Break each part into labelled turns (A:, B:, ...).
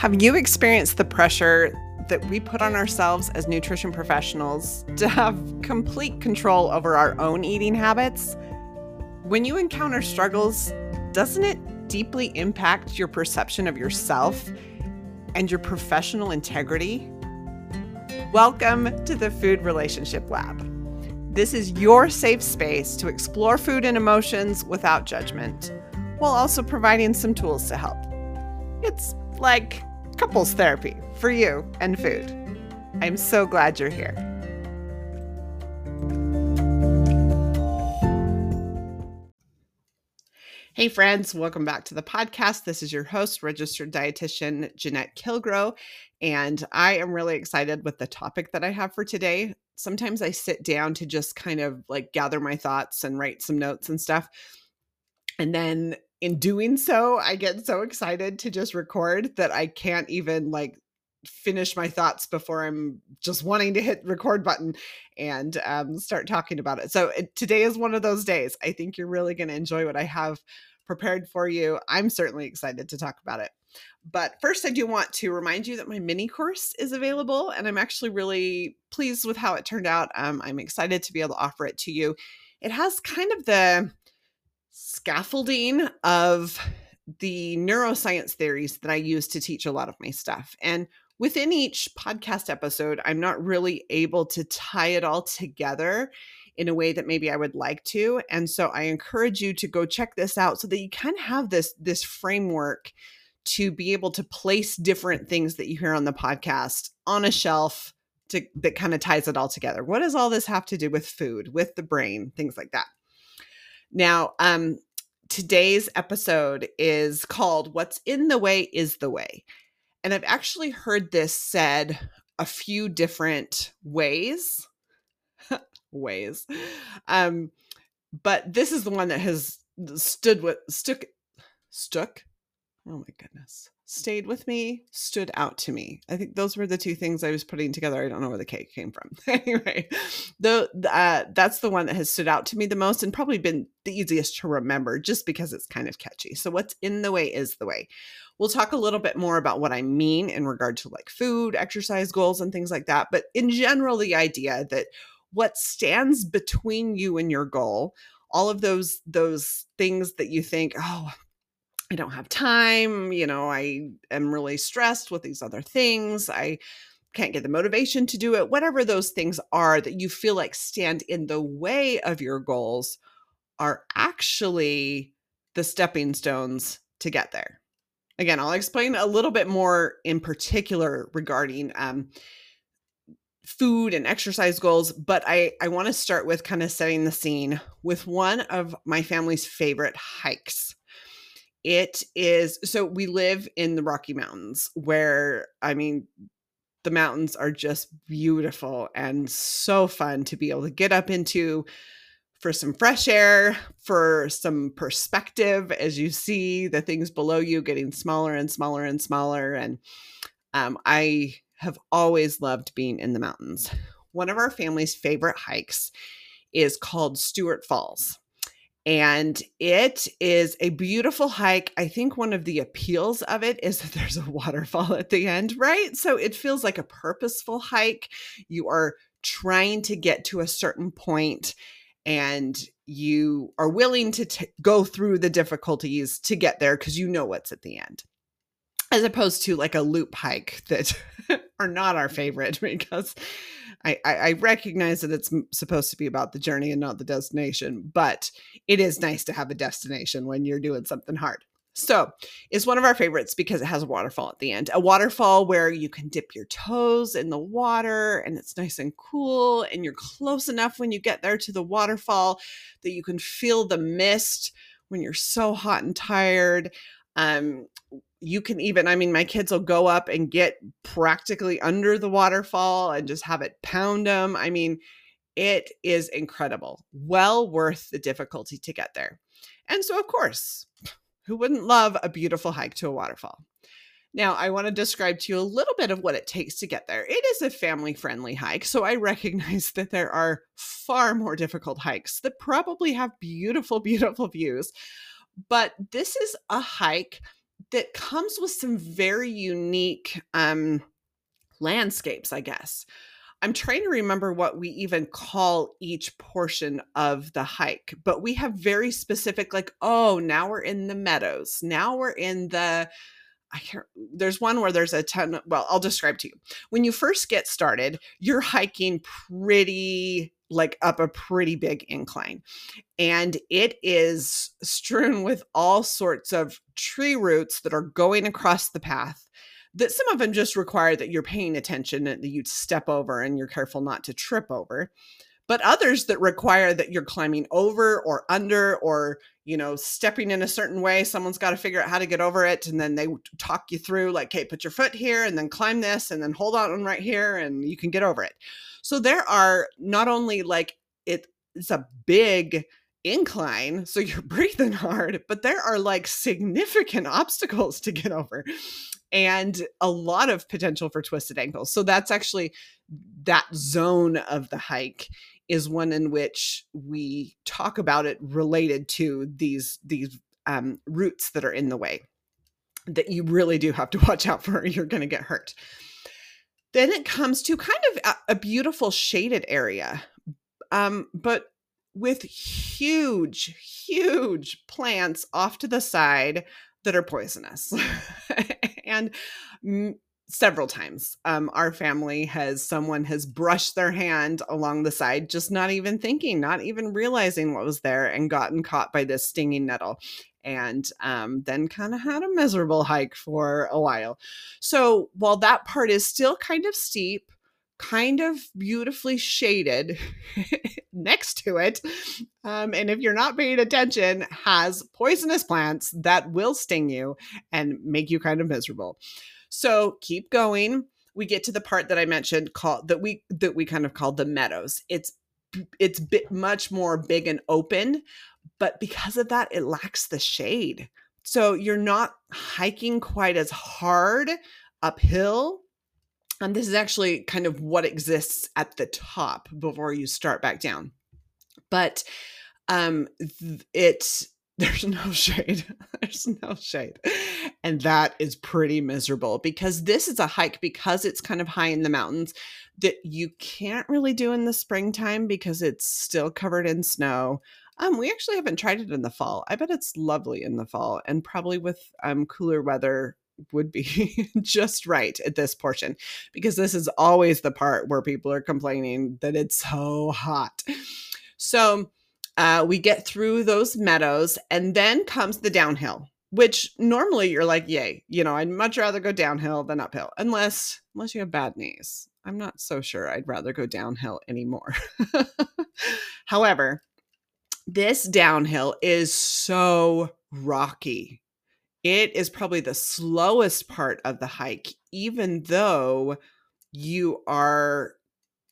A: Have you experienced the pressure that we put on ourselves as nutrition professionals to have complete control over our own eating habits? When you encounter struggles, doesn't it deeply impact your perception of yourself and your professional integrity? Welcome to the Food Relationship Lab. This is your safe space to explore food and emotions without judgment, while also providing some tools to help. It's like couples therapy for you and food. I'm so glad you're here. Hey, friends, welcome back to the podcast. This is your host, registered dietitian Jeanette Kilgrow, and I am really excited with the topic that I have for today. Sometimes I sit down to just kind of like gather my thoughts and write some notes and stuff. And then in doing so, I get so excited to just record that I can't even like finish my thoughts before I'm just wanting to hit record button and um, start talking about it. So it, today is one of those days. I think you're really going to enjoy what I have prepared for you. I'm certainly excited to talk about it. But first, I do want to remind you that my mini course is available, and I'm actually really pleased with how it turned out. Um, I'm excited to be able to offer it to you. It has kind of the scaffolding of the neuroscience theories that I use to teach a lot of my stuff. And within each podcast episode, I'm not really able to tie it all together in a way that maybe I would like to. And so I encourage you to go check this out so that you of have this this framework to be able to place different things that you hear on the podcast on a shelf to that kind of ties it all together. What does all this have to do with food, with the brain, things like that? Now, um, today's episode is called What's in the Way is the Way. And I've actually heard this said a few different ways. ways. Um, but this is the one that has stood with stuck stuck. Oh my goodness stayed with me, stood out to me. I think those were the two things I was putting together. I don't know where the cake came from. anyway, the uh, that's the one that has stood out to me the most and probably been the easiest to remember just because it's kind of catchy. So what's in the way is the way. We'll talk a little bit more about what I mean in regard to like food, exercise goals and things like that, but in general the idea that what stands between you and your goal all of those those things that you think oh I don't have time. You know, I am really stressed with these other things. I can't get the motivation to do it. Whatever those things are that you feel like stand in the way of your goals are actually the stepping stones to get there. Again, I'll explain a little bit more in particular regarding um, food and exercise goals, but I, I want to start with kind of setting the scene with one of my family's favorite hikes. It is so we live in the Rocky Mountains where I mean the mountains are just beautiful and so fun to be able to get up into for some fresh air, for some perspective as you see the things below you getting smaller and smaller and smaller. And um, I have always loved being in the mountains. One of our family's favorite hikes is called Stewart Falls and it is a beautiful hike. I think one of the appeals of it is that there's a waterfall at the end, right? So it feels like a purposeful hike. You are trying to get to a certain point and you are willing to t- go through the difficulties to get there because you know what's at the end as opposed to like a loop hike that are not our favorite because I, I, recognize that it's supposed to be about the journey and not the destination, but it is nice to have a destination when you're doing something hard. So it's one of our favorites because it has a waterfall at the end. A waterfall where you can dip your toes in the water and it's nice and cool, and you're close enough when you get there to the waterfall that you can feel the mist when you're so hot and tired. Um, you can even i mean my kids will go up and get practically under the waterfall and just have it pound them i mean it is incredible. Well worth the difficulty to get there. And so of course who wouldn't love a beautiful hike to a waterfall? Now i want to describe to you a little bit of what it takes to get there. It is a family friendly hike so i recognize that there are far more difficult hikes that probably have beautiful beautiful views. But this is a hike that comes with some very unique um, landscapes, I guess. I'm trying to remember what we even call each portion of the hike, but we have very specific, like, oh, now we're in the meadows. Now we're in the, I can't, there's one where there's a ton. Well, I'll describe to you. When you first get started, you're hiking pretty, like up a pretty big incline. And it is strewn with all sorts of tree roots that are going across the path that some of them just require that you're paying attention and that you step over and you're careful not to trip over but others that require that you're climbing over or under or you know stepping in a certain way someone's got to figure out how to get over it and then they talk you through like hey put your foot here and then climb this and then hold on right here and you can get over it so there are not only like it, it's a big incline so you're breathing hard but there are like significant obstacles to get over and a lot of potential for twisted ankles. So that's actually that zone of the hike is one in which we talk about it related to these these um, roots that are in the way that you really do have to watch out for. You're going to get hurt. Then it comes to kind of a, a beautiful shaded area, um, but with huge, huge plants off to the side that are poisonous. and several times um, our family has someone has brushed their hand along the side just not even thinking not even realizing what was there and gotten caught by this stinging nettle and um, then kind of had a miserable hike for a while so while that part is still kind of steep kind of beautifully shaded next to it. Um, and if you're not paying attention, has poisonous plants that will sting you and make you kind of miserable. So keep going. We get to the part that I mentioned called that we that we kind of called the meadows. It's it's bit much more big and open, but because of that, it lacks the shade. So you're not hiking quite as hard uphill and this is actually kind of what exists at the top before you start back down. But um it there's no shade. there's no shade. And that is pretty miserable because this is a hike because it's kind of high in the mountains that you can't really do in the springtime because it's still covered in snow. Um, we actually haven't tried it in the fall. I bet it's lovely in the fall and probably with um cooler weather would be just right at this portion because this is always the part where people are complaining that it's so hot. So uh, we get through those meadows and then comes the downhill which normally you're like yay you know i'd much rather go downhill than uphill unless unless you have bad knees. I'm not so sure i'd rather go downhill anymore. However this downhill is so rocky. It is probably the slowest part of the hike, even though you are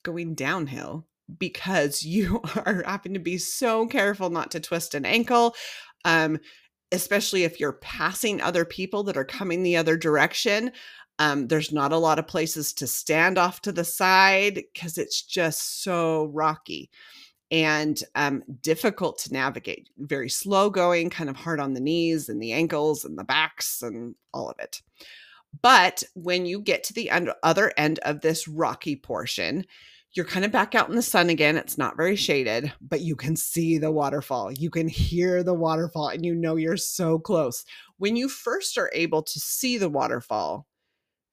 A: going downhill because you are having to be so careful not to twist an ankle. Um, especially if you're passing other people that are coming the other direction. Um, there's not a lot of places to stand off to the side because it's just so rocky and um, difficult to navigate. Very slow going, kind of hard on the knees and the ankles and the backs and all of it. But when you get to the other end of this rocky portion, you're kind of back out in the sun again. It's not very shaded, but you can see the waterfall. You can hear the waterfall, and you know you're so close. When you first are able to see the waterfall,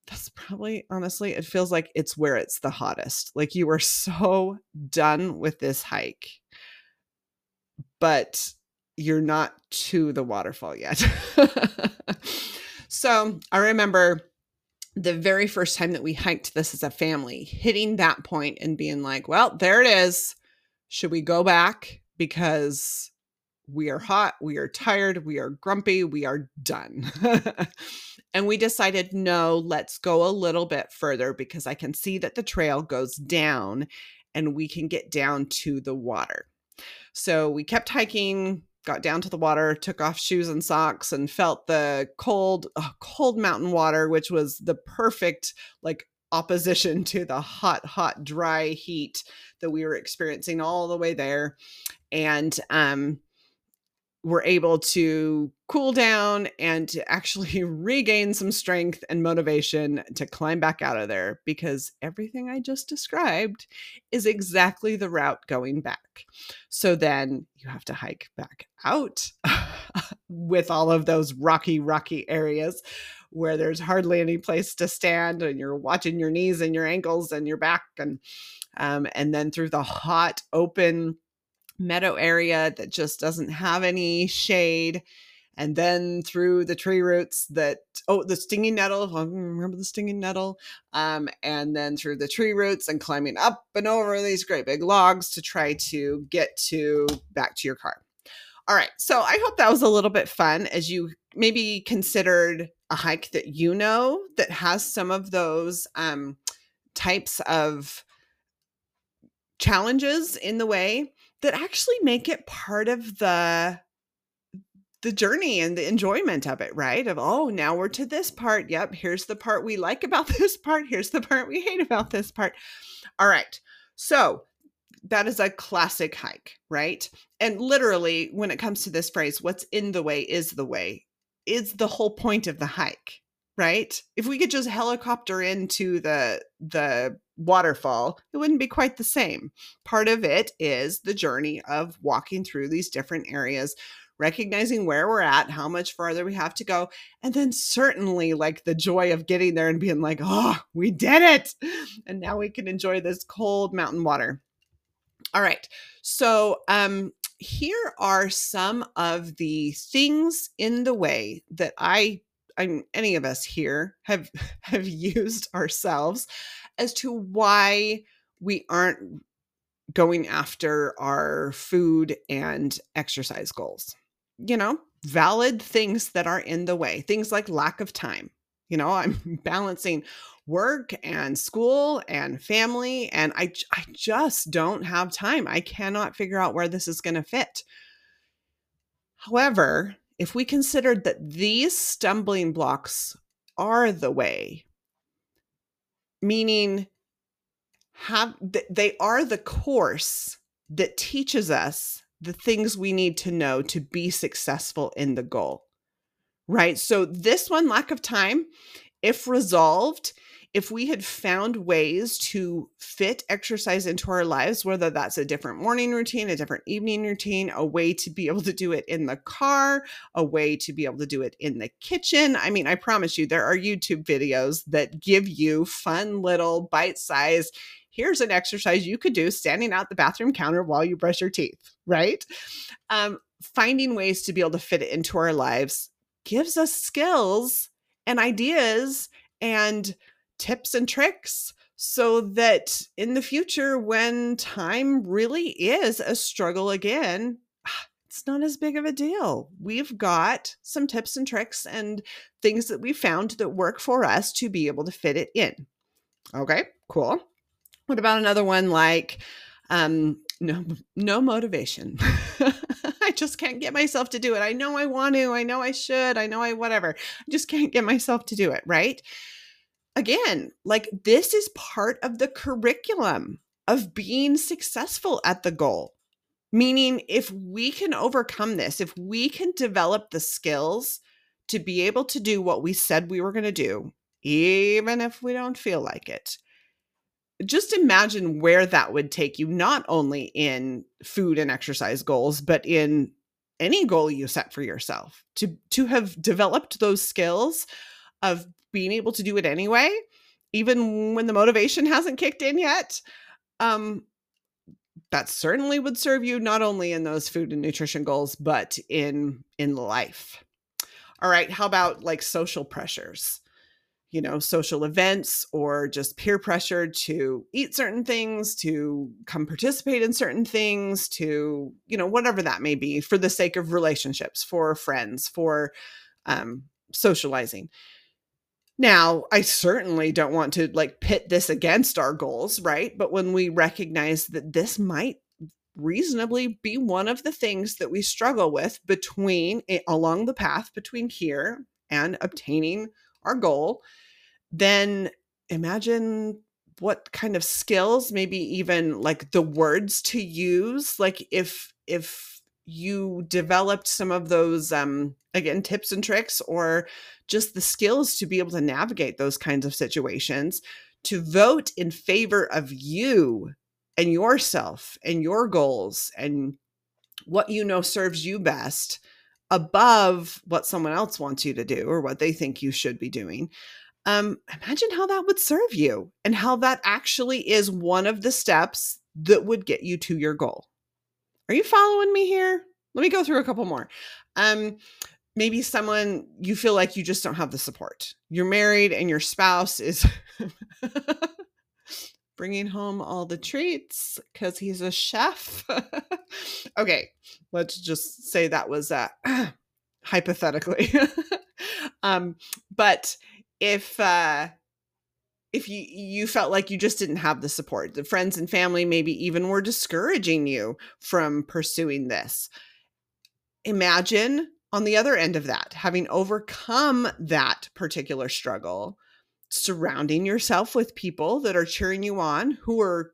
A: that's probably honestly, it feels like it's where it's the hottest. Like you are so done with this hike, but you're not to the waterfall yet. so I remember the very first time that we hiked this as a family, hitting that point and being like, well, there it is. Should we go back? Because we are hot, we are tired, we are grumpy, we are done. And we decided, no, let's go a little bit further because I can see that the trail goes down and we can get down to the water. So we kept hiking, got down to the water, took off shoes and socks, and felt the cold, cold mountain water, which was the perfect, like, opposition to the hot, hot, dry heat that we were experiencing all the way there. And um, we're able to cool down and to actually regain some strength and motivation to climb back out of there because everything I just described is exactly the route going back. So then you have to hike back out with all of those rocky, rocky areas where there's hardly any place to stand and you're watching your knees and your ankles and your back and um, and then through the hot open meadow area that just doesn't have any shade and then through the tree roots that oh the stinging nettle remember the stinging nettle um, and then through the tree roots and climbing up and over these great big logs to try to get to back to your car. All right so i hope that was a little bit fun as you maybe considered a hike that you know that has some of those um, types of challenges in the way that actually make it part of the the journey and the enjoyment of it, right? Of oh, now we're to this part. Yep, here's the part we like about this part. Here's the part we hate about this part. All right. So, that is a classic hike, right? And literally when it comes to this phrase, what's in the way is the way is the whole point of the hike, right? If we could just helicopter into the the waterfall, it wouldn't be quite the same. Part of it is the journey of walking through these different areas, recognizing where we're at, how much farther we have to go, and then certainly like the joy of getting there and being like, "Oh, we did it." And now we can enjoy this cold mountain water. All right. So, um here are some of the things in the way that I I'm any of us here have have used ourselves as to why we aren't going after our food and exercise goals. You know, valid things that are in the way. Things like lack of time. You know, I'm balancing work and school and family and I I just don't have time. I cannot figure out where this is going to fit. However, if we considered that these stumbling blocks are the way, meaning have they are the course that teaches us the things we need to know to be successful in the goal. Right? So this one lack of time if resolved if we had found ways to fit exercise into our lives, whether that's a different morning routine, a different evening routine, a way to be able to do it in the car, a way to be able to do it in the kitchen. I mean, I promise you, there are YouTube videos that give you fun little bite size. Here's an exercise you could do standing out the bathroom counter while you brush your teeth, right? Um, finding ways to be able to fit it into our lives gives us skills and ideas and tips and tricks so that in the future, when time really is a struggle again, it's not as big of a deal. We've got some tips and tricks and things that we found that work for us to be able to fit it in. Okay, cool. What about another one like um no no motivation. I just can't get myself to do it. I know I want to, I know I should, I know I whatever. I just can't get myself to do it, right? Again, like this is part of the curriculum of being successful at the goal. Meaning, if we can overcome this, if we can develop the skills to be able to do what we said we were going to do, even if we don't feel like it, just imagine where that would take you, not only in food and exercise goals, but in any goal you set for yourself to to have developed those skills of being able to do it anyway, even when the motivation hasn't kicked in yet, um, that certainly would serve you not only in those food and nutrition goals, but in in life. All right, how about like social pressures? You know, social events or just peer pressure to eat certain things, to come participate in certain things, to, you know, whatever that may be for the sake of relationships, for friends, for um, socializing now, I certainly don't want to like pit this against our goals, right? But when we recognize that this might reasonably be one of the things that we struggle with between eh, along the path between here and obtaining our goal, then imagine what kind of skills, maybe even like the words to use. Like if if you developed some of those um again tips and tricks or just the skills to be able to navigate those kinds of situations to vote in favor of you and yourself and your goals and what you know serves you best above what someone else wants you to do or what they think you should be doing um, imagine how that would serve you and how that actually is one of the steps that would get you to your goal. Are you following me here? Let me go through a couple more. Um, maybe someone you feel like you just don't have the support. You're married and your spouse is bringing home all the treats because he's a chef. okay, let's just say that was uh, hypothetically. um, but if uh if you you felt like you just didn't have the support the friends and family maybe even were discouraging you from pursuing this imagine on the other end of that having overcome that particular struggle surrounding yourself with people that are cheering you on who are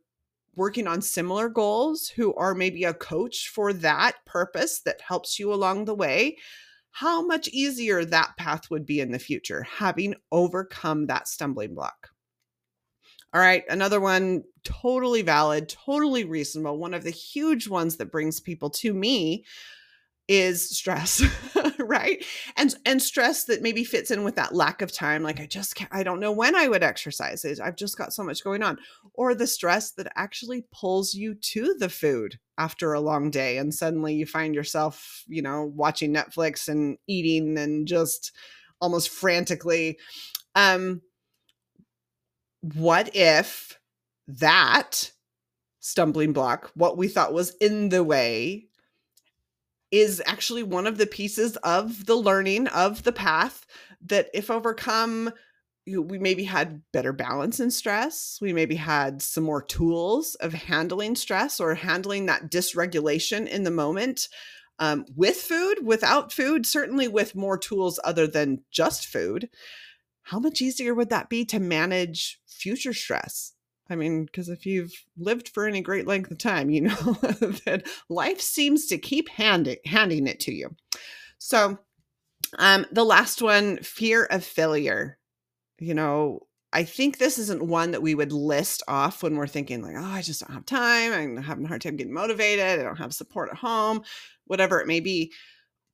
A: working on similar goals who are maybe a coach for that purpose that helps you along the way how much easier that path would be in the future, having overcome that stumbling block. All right, another one, totally valid, totally reasonable. One of the huge ones that brings people to me is stress right and and stress that maybe fits in with that lack of time like i just can't i don't know when i would exercise i've just got so much going on or the stress that actually pulls you to the food after a long day and suddenly you find yourself you know watching netflix and eating and just almost frantically um what if that stumbling block what we thought was in the way is actually one of the pieces of the learning of the path that if overcome we maybe had better balance in stress we maybe had some more tools of handling stress or handling that dysregulation in the moment um, with food without food certainly with more tools other than just food how much easier would that be to manage future stress I mean, because if you've lived for any great length of time, you know that life seems to keep handing handing it to you. So, um, the last one, fear of failure. You know, I think this isn't one that we would list off when we're thinking like, oh, I just don't have time. I'm having a hard time getting motivated. I don't have support at home, whatever it may be.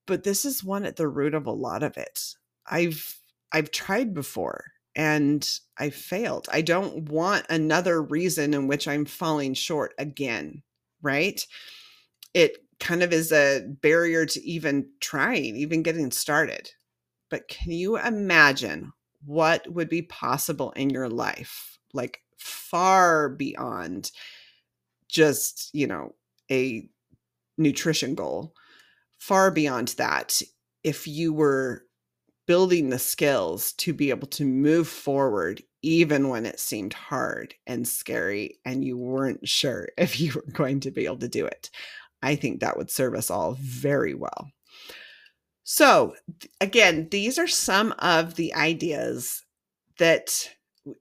A: But this is one at the root of a lot of it. I've I've tried before and I failed. I don't want another reason in which I'm falling short again, right? It kind of is a barrier to even trying, even getting started. But can you imagine what would be possible in your life? Like far beyond just, you know, a nutrition goal, far beyond that. If you were building the skills to be able to move forward even when it seemed hard and scary and you weren't sure if you were going to be able to do it. I think that would serve us all very well. So, again, these are some of the ideas that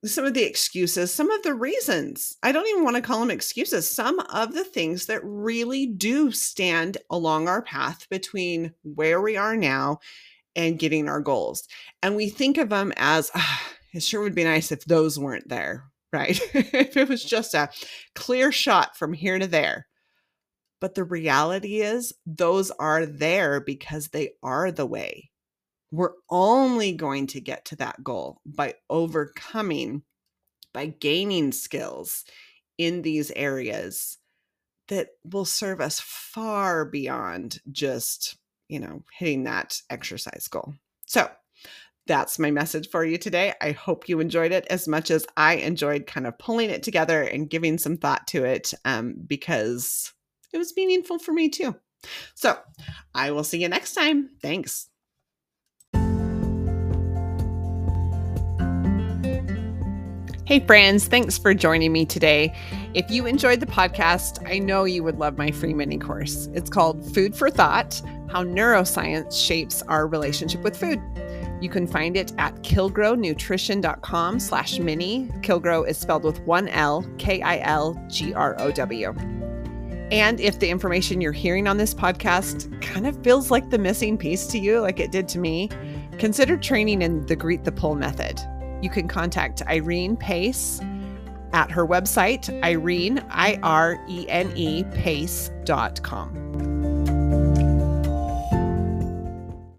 A: some of the excuses, some of the reasons. I don't even want to call them excuses. Some of the things that really do stand along our path between where we are now and getting our goals. And we think of them as, ah, it sure would be nice if those weren't there, right? if it was just a clear shot from here to there. But the reality is, those are there because they are the way. We're only going to get to that goal by overcoming, by gaining skills in these areas that will serve us far beyond just you know, hitting that exercise goal. So that's my message for you today. I hope you enjoyed it as much as I enjoyed kind of pulling it together and giving some thought to it um, because it was meaningful for me too. So I will see you next time. Thanks. Hey, friends, thanks for joining me today. If you enjoyed the podcast, I know you would love my free mini course. It's called Food for Thought How Neuroscience Shapes Our Relationship with Food. You can find it at kilgrownutrition.com slash mini. Kilgrow is spelled with one L, K I L G R O W. And if the information you're hearing on this podcast kind of feels like the missing piece to you, like it did to me, consider training in the Greet the Pull method. You can contact Irene Pace at her website, Irene, I R E N E, pace.com.